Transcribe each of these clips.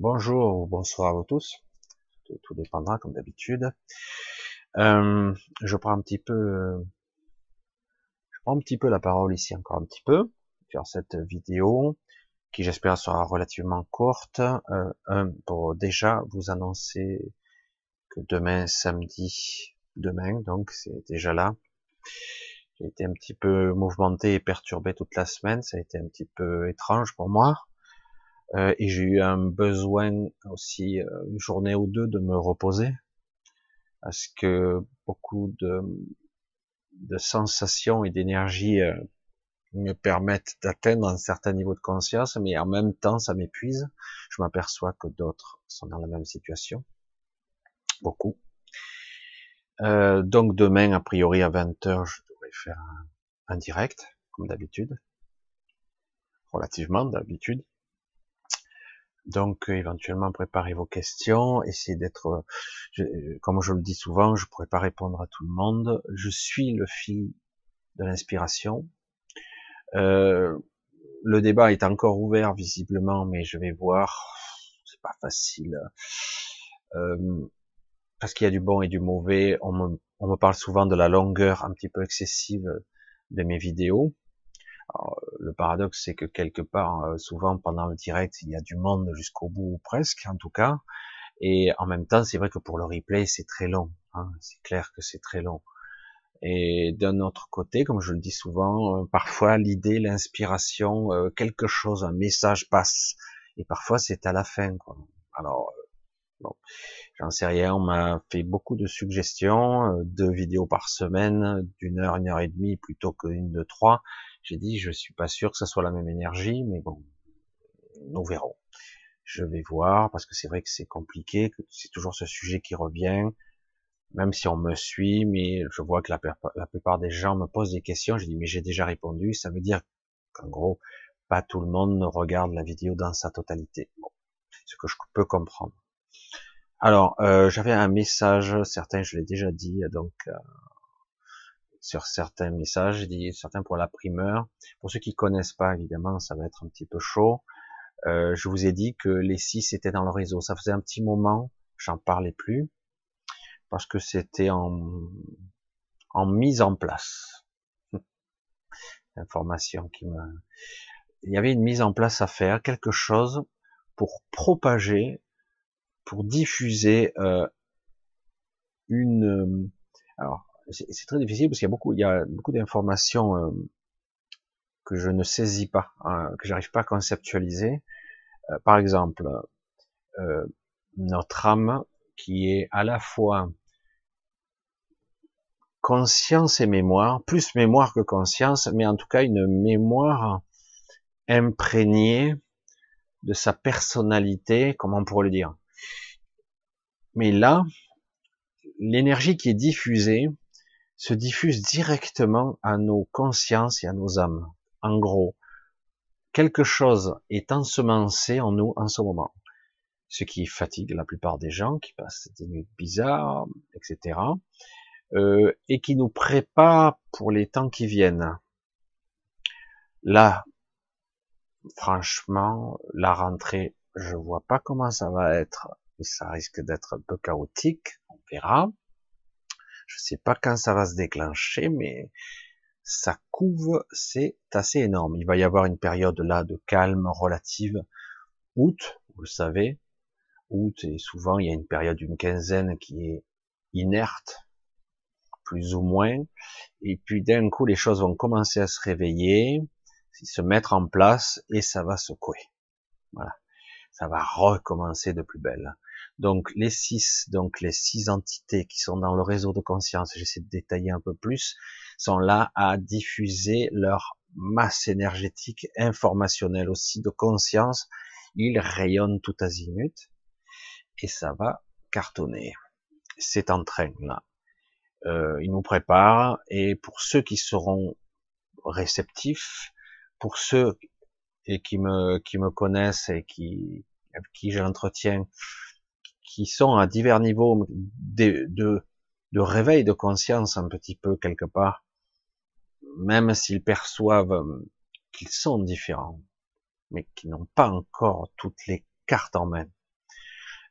Bonjour ou bonsoir à vous tous. Tout, dépendra comme d'habitude. Euh, je prends un petit peu, je prends un petit peu la parole ici encore un petit peu sur cette vidéo qui j'espère sera relativement courte. Euh, pour déjà vous annoncer que demain samedi, demain donc c'est déjà là. J'ai été un petit peu mouvementé et perturbé toute la semaine. Ça a été un petit peu étrange pour moi. Euh, et j'ai eu un besoin aussi euh, une journée ou deux de me reposer parce que beaucoup de, de sensations et d'énergie euh, me permettent d'atteindre un certain niveau de conscience, mais en même temps ça m'épuise. Je m'aperçois que d'autres sont dans la même situation, beaucoup. Euh, donc demain, a priori à 20h, je devrais faire un, un direct, comme d'habitude, relativement d'habitude. Donc, euh, éventuellement, préparez vos questions, essayez d'être, comme je le dis souvent, je pourrais pas répondre à tout le monde. Je suis le fil de l'inspiration. Euh, le débat est encore ouvert visiblement, mais je vais voir. C'est pas facile. Euh, parce qu'il y a du bon et du mauvais. On me, on me parle souvent de la longueur un petit peu excessive de mes vidéos. Le paradoxe, c'est que quelque part, euh, souvent pendant le direct, il y a du monde jusqu'au bout, presque en tout cas. Et en même temps, c'est vrai que pour le replay, c'est très long. Hein, c'est clair que c'est très long. Et d'un autre côté, comme je le dis souvent, euh, parfois l'idée, l'inspiration, euh, quelque chose, un message passe. Et parfois, c'est à la fin. Quoi. Alors, bon, j'en sais rien. On m'a fait beaucoup de suggestions, deux vidéos par semaine, d'une heure, une heure et demie, plutôt qu'une de trois. J'ai dit, je suis pas sûr que ça soit la même énergie, mais bon, nous verrons. Je vais voir, parce que c'est vrai que c'est compliqué, que c'est toujours ce sujet qui revient, même si on me suit, mais je vois que la, la plupart des gens me posent des questions, je dis, mais j'ai déjà répondu, ça veut dire qu'en gros, pas tout le monde ne regarde la vidéo dans sa totalité. Bon, ce que je peux comprendre. Alors, euh, j'avais un message, certains je l'ai déjà dit, donc euh, sur certains messages, j'ai dit certains pour la primeur. Pour ceux qui connaissent pas, évidemment, ça va être un petit peu chaud. Euh, je vous ai dit que les six étaient dans le réseau. Ça faisait un petit moment, j'en parlais plus, parce que c'était en, mise en place. Information qui me... Il y avait une mise en place à faire, quelque chose pour propager, pour diffuser euh, une... Alors, c'est très difficile parce qu'il y a beaucoup, il y a beaucoup d'informations euh, que je ne saisis pas, hein, que j'arrive pas à conceptualiser. Euh, par exemple, euh, notre âme qui est à la fois conscience et mémoire, plus mémoire que conscience, mais en tout cas une mémoire imprégnée de sa personnalité, comment on pourrait le dire. Mais là, l'énergie qui est diffusée, se diffuse directement à nos consciences et à nos âmes. En gros, quelque chose est ensemencé en nous en ce moment. Ce qui fatigue la plupart des gens qui passent des nuits bizarres, etc. Euh, et qui nous prépare pour les temps qui viennent. Là, franchement, la rentrée, je vois pas comment ça va être, ça risque d'être un peu chaotique, on verra. Je sais pas quand ça va se déclencher, mais ça couvre, c'est assez énorme. Il va y avoir une période là de calme relative. Août, vous le savez, août, et souvent il y a une période d'une quinzaine qui est inerte, plus ou moins, et puis d'un coup les choses vont commencer à se réveiller, se mettre en place, et ça va secouer. Voilà. Ça va recommencer de plus belle. Donc les six, donc les six entités qui sont dans le réseau de conscience, j'essaie de détailler un peu plus, sont là à diffuser leur masse énergétique, informationnelle aussi, de conscience. Ils rayonnent tout azimut et ça va cartonner. C'est en train là. Euh, ils nous préparent et pour ceux qui seront réceptifs, pour ceux et qui me qui me connaissent et qui avec qui j'ai l'entretien qui sont à divers niveaux de, de, réveil de conscience un petit peu quelque part, même s'ils perçoivent qu'ils sont différents, mais qui n'ont pas encore toutes les cartes en main.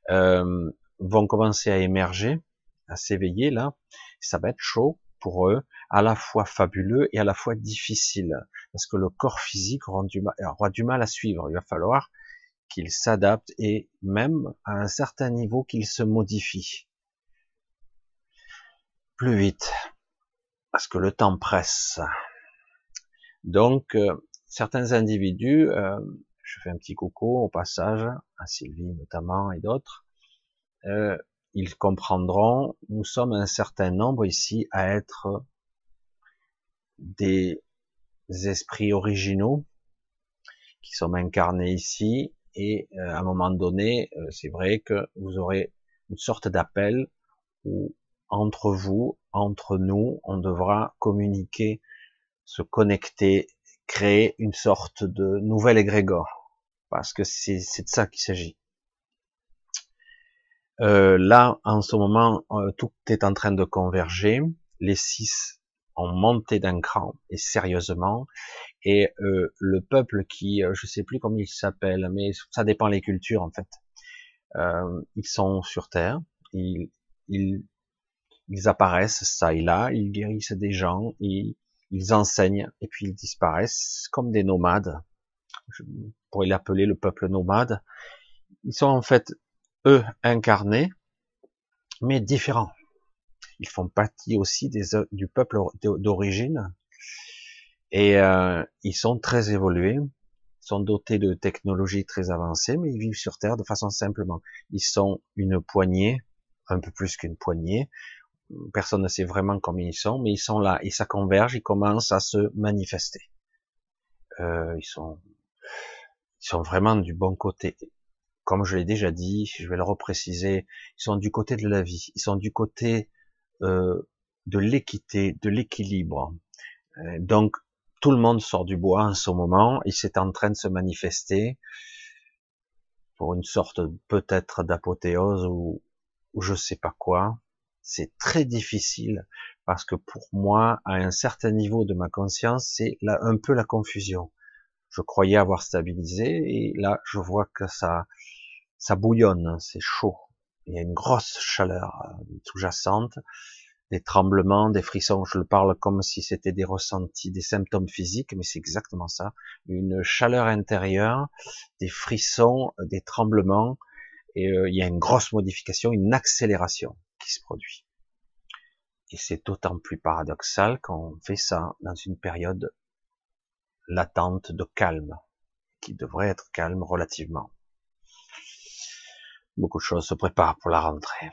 euh, vont commencer à émerger, à s'éveiller là. Ça va être chaud pour eux, à la fois fabuleux et à la fois difficile, parce que le corps physique aura du mal, aura du mal à suivre. Il va falloir qu'il s'adapte et même à un certain niveau qu'il se modifie plus vite, parce que le temps presse. Donc, euh, certains individus, euh, je fais un petit coucou au passage, à Sylvie notamment et d'autres, euh, ils comprendront, nous sommes un certain nombre ici à être des esprits originaux qui sont incarnés ici et à un moment donné, c'est vrai que vous aurez une sorte d'appel où entre vous, entre nous, on devra communiquer, se connecter, créer une sorte de nouvel égrégore, parce que c'est de ça qu'il s'agit. Euh, là, en ce moment, euh, tout est en train de converger. Les six ont monté d'un cran et sérieusement. Et euh, le peuple qui, je sais plus comment il s'appelle, mais ça dépend les cultures en fait. ils sont sur Terre. Ils, ils ils apparaissent ça et là, ils guérissent des gens, ils, ils enseignent et puis ils disparaissent comme des nomades. Je pourrais l'appeler le peuple nomade. Ils sont en fait eux incarnés, mais différents. Ils font partie aussi des, du peuple d'origine et euh, ils sont très évolués, sont dotés de technologies très avancées, mais ils vivent sur Terre de façon simplement. Ils sont une poignée, un peu plus qu'une poignée, personne ne sait vraiment combien ils sont, mais ils sont là et ça converge, ils commencent à se manifester. Euh, ils sont, ils sont vraiment du bon côté. Comme je l'ai déjà dit, je vais le repréciser, ils sont du côté de la vie, ils sont du côté euh, de l'équité, de l'équilibre. Euh, donc tout le monde sort du bois en ce moment, et c'est en train de se manifester pour une sorte peut-être d'apothéose ou, ou je sais pas quoi c'est très difficile parce que pour moi, à un certain niveau de ma conscience, c'est là un peu la confusion. Je croyais avoir stabilisé et là, je vois que ça, ça bouillonne, c'est chaud. Il y a une grosse chaleur euh, sous-jacente, des tremblements, des frissons. Je le parle comme si c'était des ressentis, des symptômes physiques, mais c'est exactement ça. Une chaleur intérieure, des frissons, des tremblements, et euh, il y a une grosse modification, une accélération se produit. Et c'est d'autant plus paradoxal qu'on fait ça dans une période latente de calme, qui devrait être calme relativement. Beaucoup de choses se préparent pour la rentrée.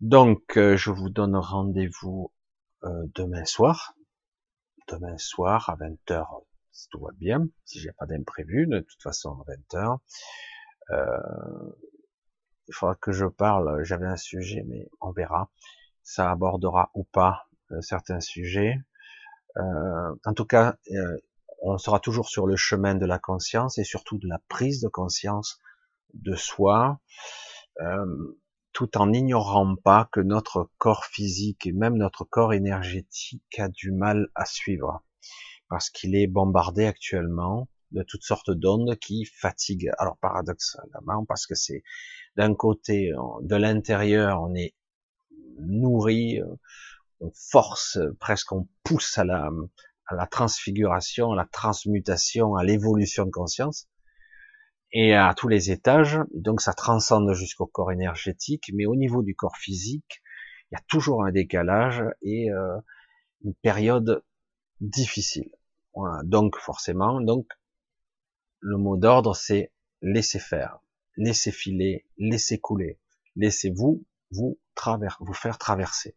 Donc, euh, je vous donne rendez-vous euh, demain soir. Demain soir à 20h, si tout va bien, si j'ai pas d'imprévu, de toute façon à 20h. Euh, il faudra que je parle, j'avais un sujet, mais on verra. Ça abordera ou pas certains sujets. En tout cas, on sera toujours sur le chemin de la conscience et surtout de la prise de conscience de soi, tout en n'ignorant pas que notre corps physique et même notre corps énergétique a du mal à suivre, parce qu'il est bombardé actuellement de toutes sortes d'ondes qui fatiguent. Alors paradoxalement, parce que c'est d'un côté, de l'intérieur, on est nourri, euh, on force, presque on pousse à la, à la transfiguration, à la transmutation, à l'évolution de conscience, et à tous les étages. Donc ça transcende jusqu'au corps énergétique, mais au niveau du corps physique, il y a toujours un décalage et euh, une période difficile. Voilà. Donc forcément, donc le mot d'ordre c'est laisser faire laissez filer, laissez couler, laissez-vous vous travers, vous faire traverser.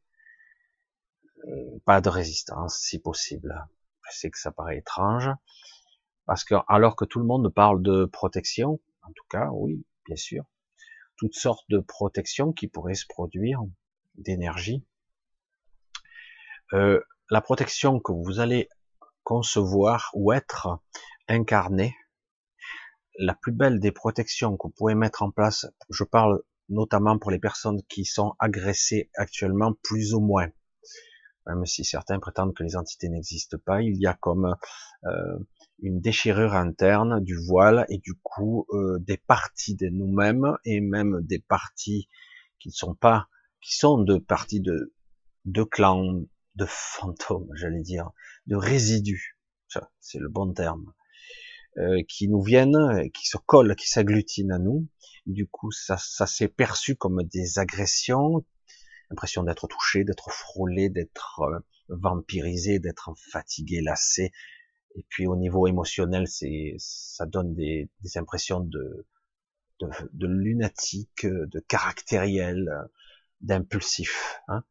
Euh, pas de résistance, si possible. Je sais que ça paraît étrange, parce que alors que tout le monde parle de protection, en tout cas, oui, bien sûr, toutes sortes de protections qui pourraient se produire, d'énergie. Euh, la protection que vous allez concevoir ou être incarné, la plus belle des protections que vous pouvez mettre en place, je parle notamment pour les personnes qui sont agressées actuellement, plus ou moins, même si certains prétendent que les entités n'existent pas, il y a comme euh, une déchirure interne du voile et du coup euh, des parties de nous-mêmes et même des parties qui ne sont pas, qui sont de parties de, de clans, de fantômes, j'allais dire, de résidus, ça c'est le bon terme, euh, qui nous viennent, qui se collent, qui s'agglutinent à nous. Du coup, ça, ça s'est perçu comme des agressions, l'impression d'être touché, d'être frôlé, d'être euh, vampirisé, d'être fatigué, lassé, et puis au niveau émotionnel, c'est, ça donne des, des impressions de, de, de, lunatique, de caractériel, d'impulsif. Hein.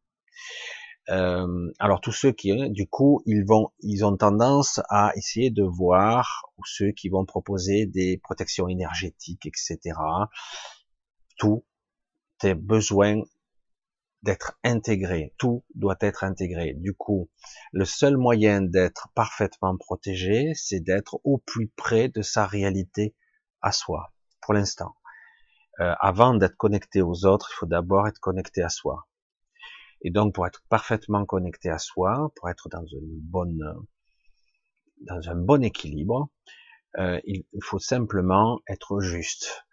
Euh, alors tous ceux qui, du coup, ils vont, ils ont tendance à essayer de voir, ou ceux qui vont proposer des protections énergétiques, etc. Tout tes besoins d'être intégré. Tout doit être intégré. Du coup, le seul moyen d'être parfaitement protégé, c'est d'être au plus près de sa réalité à soi, pour l'instant. Euh, avant d'être connecté aux autres, il faut d'abord être connecté à soi. Et donc, pour être parfaitement connecté à soi, pour être dans une bonne, dans un bon équilibre, euh, il faut simplement être juste.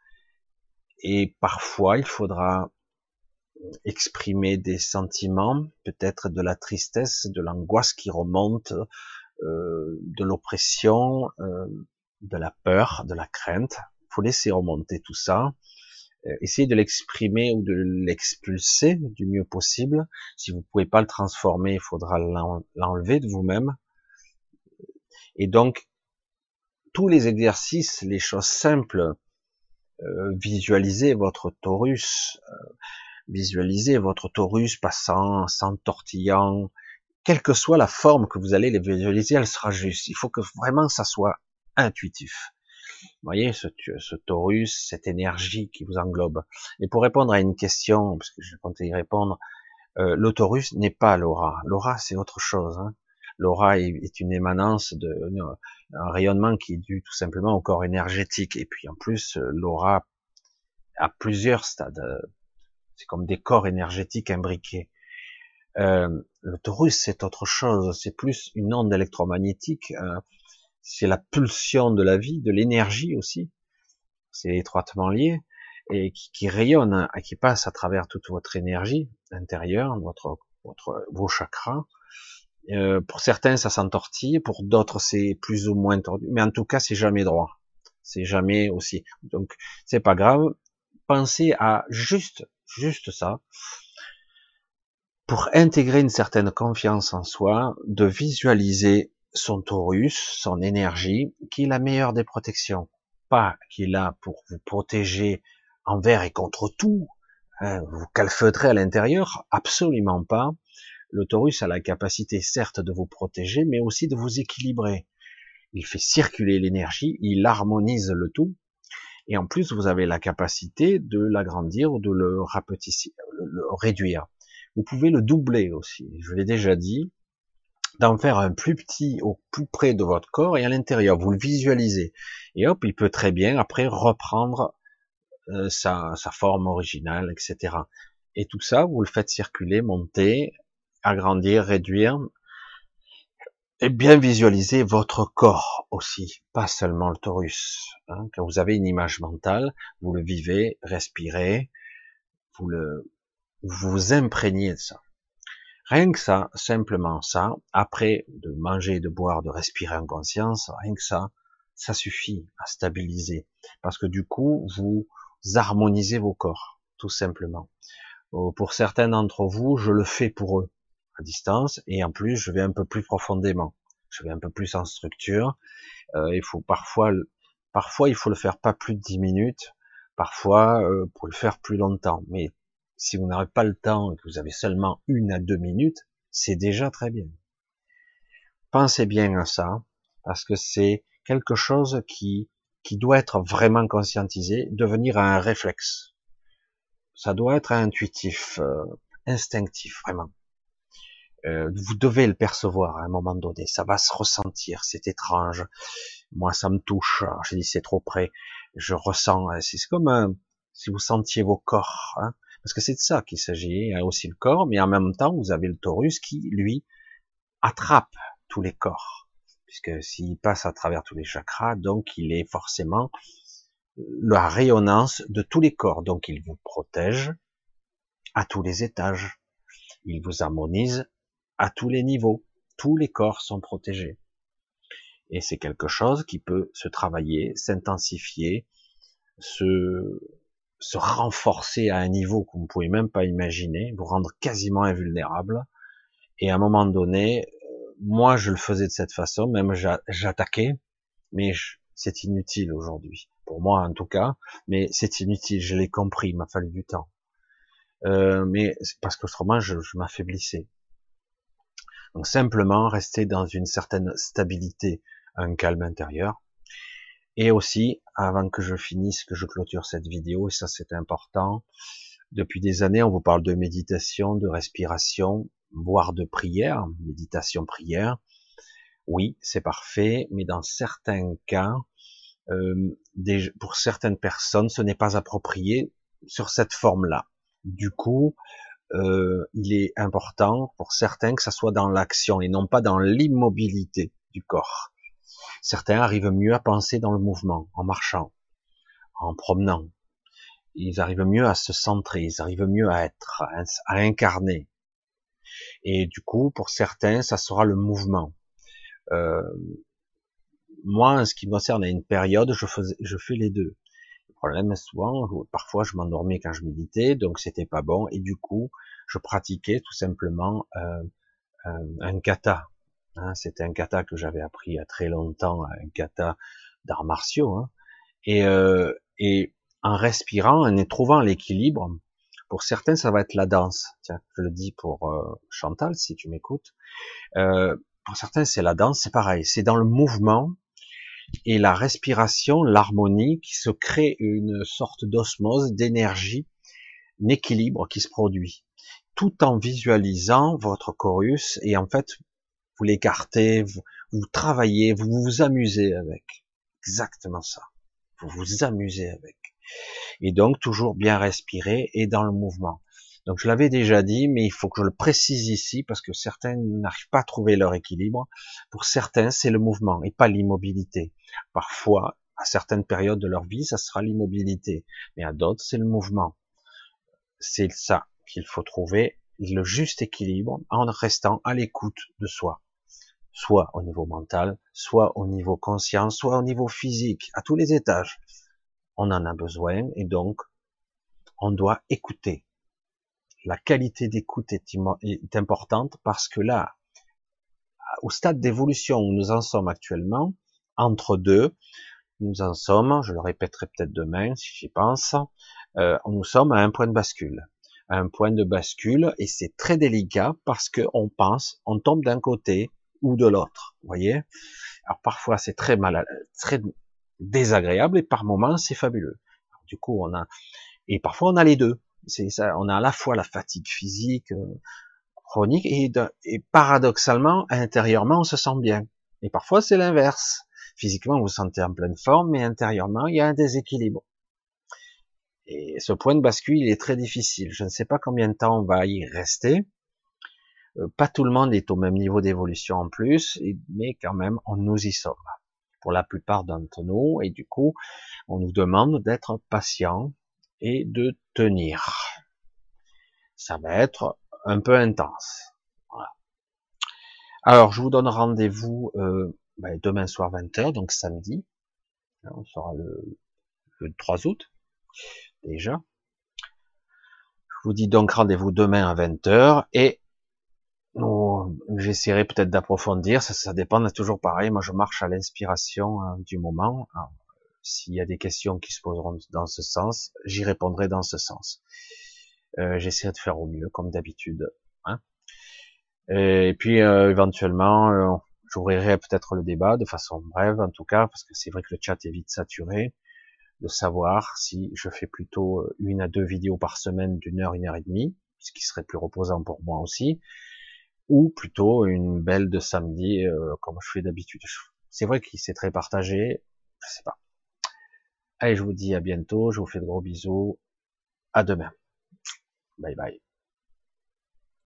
Et parfois, il faudra exprimer des sentiments, peut-être de la tristesse, de l'angoisse qui remonte, euh, de l'oppression, euh, de la peur, de la crainte. Faut laisser remonter tout ça. Euh, essayer de l'exprimer ou de l'expulser du mieux possible. Si vous pouvez pas le transformer, il faudra l'enlever de vous-même. Et donc, tous les exercices, les choses simples, euh, visualisez votre torus, euh, Visualisez votre taurus passant, s'entortillant, quelle que soit la forme que vous allez les visualiser, elle sera juste. Il faut que vraiment ça soit intuitif. Voyez, ce, ce taurus, cette énergie qui vous englobe. Et pour répondre à une question, parce que je comptais y répondre, euh, le taurus n'est pas l'aura. L'aura, c'est autre chose. Hein. L'aura est, une émanence de un rayonnement qui est dû tout simplement au corps énergétique. Et puis en plus, l'aura a plusieurs stades c'est comme des corps énergétiques imbriqués. Euh, le torus, c'est autre chose, c'est plus une onde électromagnétique, euh, c'est la pulsion de la vie, de l'énergie aussi, c'est étroitement lié, et qui, qui, rayonne, qui passe à travers toute votre énergie intérieure, votre, votre, vos chakras. Euh, pour certains, ça s'entortille, pour d'autres, c'est plus ou moins tordu, mais en tout cas, c'est jamais droit. C'est jamais aussi. Donc, c'est pas grave. Pensez à juste juste ça, pour intégrer une certaine confiance en soi, de visualiser son taurus, son énergie, qui est la meilleure des protections. Pas qu'il a pour vous protéger envers et contre tout, hein, vous calfeutrez à l'intérieur, absolument pas. Le taurus a la capacité certes de vous protéger, mais aussi de vous équilibrer. Il fait circuler l'énergie, il harmonise le tout, et en plus, vous avez la capacité de l'agrandir ou de le rapetisser, le réduire. Vous pouvez le doubler aussi. Je l'ai déjà dit, d'en faire un plus petit au plus près de votre corps et à l'intérieur. Vous le visualisez. Et hop, il peut très bien après reprendre euh, sa, sa forme originale, etc. Et tout ça, vous le faites circuler, monter, agrandir, réduire, et bien visualiser votre corps aussi, pas seulement le torus. Hein. Quand vous avez une image mentale, vous le vivez, respirez, vous le, vous, vous imprégnez de ça. Rien que ça, simplement ça, après de manger, de boire, de respirer en conscience, rien que ça, ça suffit à stabiliser. Parce que du coup, vous harmonisez vos corps, tout simplement. Euh, pour certains d'entre vous, je le fais pour eux à distance, et en plus, je vais un peu plus profondément. Je vais un peu plus en structure. Euh, il faut parfois, parfois, il faut le faire pas plus de 10 minutes. Parfois, euh, pour le faire plus longtemps. Mais si vous n'avez pas le temps et que vous avez seulement une à deux minutes, c'est déjà très bien. Pensez bien à ça, parce que c'est quelque chose qui, qui doit être vraiment conscientisé, devenir un réflexe. Ça doit être intuitif, euh, instinctif, vraiment. Euh, vous devez le percevoir à un moment donné. Ça va se ressentir. C'est étrange. Moi, ça me touche. je dis c'est trop près. Je ressens. Euh, c'est comme si vous sentiez vos corps, hein, parce que c'est de ça qu'il s'agit. Il a aussi le corps, mais en même temps, vous avez le taurus qui, lui, attrape tous les corps, puisque s'il passe à travers tous les chakras, donc il est forcément la rayonnance de tous les corps, donc il vous protège à tous les étages, il vous harmonise à tous les niveaux, tous les corps sont protégés. Et c'est quelque chose qui peut se travailler, s'intensifier, se, renforcer à un niveau vous ne pouvez même pas imaginer, vous rendre quasiment invulnérable. Et à un moment donné, moi je le faisais de cette façon, même j'attaquais, mais c'est inutile aujourd'hui, pour moi en tout cas, mais c'est inutile, je l'ai compris, il m'a fallu du temps. Euh, mais parce qu'autrement je m'affaiblissais. Donc simplement rester dans une certaine stabilité, un calme intérieur. Et aussi, avant que je finisse, que je clôture cette vidéo, et ça c'est important, depuis des années on vous parle de méditation, de respiration, voire de prière, méditation prière. Oui, c'est parfait, mais dans certains cas, euh, pour certaines personnes, ce n'est pas approprié sur cette forme-là. Du coup, euh, il est important pour certains que ça soit dans l'action et non pas dans l'immobilité du corps. Certains arrivent mieux à penser dans le mouvement, en marchant, en promenant. Ils arrivent mieux à se centrer, ils arrivent mieux à être, à incarner. Et du coup, pour certains, ça sera le mouvement. Euh, moi, en ce qui me concerne, à une période, je, fais les deux problème souvent, parfois je m'endormais quand je méditais, donc c'était pas bon, et du coup je pratiquais tout simplement euh, un, kata. Hein, c'était un kata que j'avais appris il y a très longtemps, un kata d'arts martiaux, hein. et, euh, et en respirant, en trouvant l'équilibre, pour certains ça va être la danse. Tiens, je le dis pour euh, Chantal si tu m'écoutes. Euh, pour certains c'est la danse, c'est pareil, c'est dans le mouvement et la respiration, l'harmonie, qui se crée une sorte d'osmose, d'énergie, un équilibre qui se produit, tout en visualisant votre chorus, et en fait, vous l'écartez, vous, vous travaillez, vous vous amusez avec. Exactement ça. Vous vous amusez avec. Et donc, toujours bien respirer et dans le mouvement. Donc je l'avais déjà dit, mais il faut que je le précise ici parce que certains n'arrivent pas à trouver leur équilibre. Pour certains, c'est le mouvement et pas l'immobilité. Parfois, à certaines périodes de leur vie, ça sera l'immobilité, mais à d'autres, c'est le mouvement. C'est ça qu'il faut trouver le juste équilibre en restant à l'écoute de soi, soit au niveau mental, soit au niveau conscient, soit au niveau physique, à tous les étages. On en a besoin et donc on doit écouter la qualité d'écoute est, importante parce que là, au stade d'évolution où nous en sommes actuellement, entre deux, nous en sommes, je le répéterai peut-être demain si j'y pense, euh, nous sommes à un point de bascule. un point de bascule et c'est très délicat parce que on pense, on tombe d'un côté ou de l'autre. Voyez? Alors parfois c'est très mal, très désagréable et par moments c'est fabuleux. du coup on a et parfois on a les deux on a à la fois la fatigue physique euh, chronique et, paradoxalement, intérieurement, on se sent bien. Et parfois, c'est l'inverse. Physiquement, vous sentez en pleine forme, mais intérieurement, il y a un déséquilibre. Et ce point de bascule, il est très difficile. Je ne sais pas combien de temps on va y rester. Euh, pas tout le monde est au même niveau d'évolution en plus, mais quand même, on nous y sommes. Pour la plupart d'entre nous, et du coup, on nous demande d'être patient, et de tenir. Ça va être un peu intense. Voilà. Alors, je vous donne rendez-vous euh, ben, demain soir 20h, donc samedi. On sera le, le 3 août, déjà. Je vous dis donc rendez-vous demain à 20h et j'essaierai peut-être d'approfondir, ça, ça dépend, toujours pareil, moi je marche à l'inspiration hein, du moment. S'il y a des questions qui se poseront dans ce sens, j'y répondrai dans ce sens. Euh, J'essaierai de faire au mieux, comme d'habitude. Hein. Et puis, euh, éventuellement, euh, j'ouvrirai peut-être le débat de façon brève, en tout cas, parce que c'est vrai que le chat est vite saturé, de savoir si je fais plutôt euh, une à deux vidéos par semaine d'une heure, une heure et demie, ce qui serait plus reposant pour moi aussi, ou plutôt une belle de samedi, euh, comme je fais d'habitude. C'est vrai qu'il s'est très partagé, je sais pas. Allez, je vous dis à bientôt, je vous fais de gros bisous, à demain. Bye bye.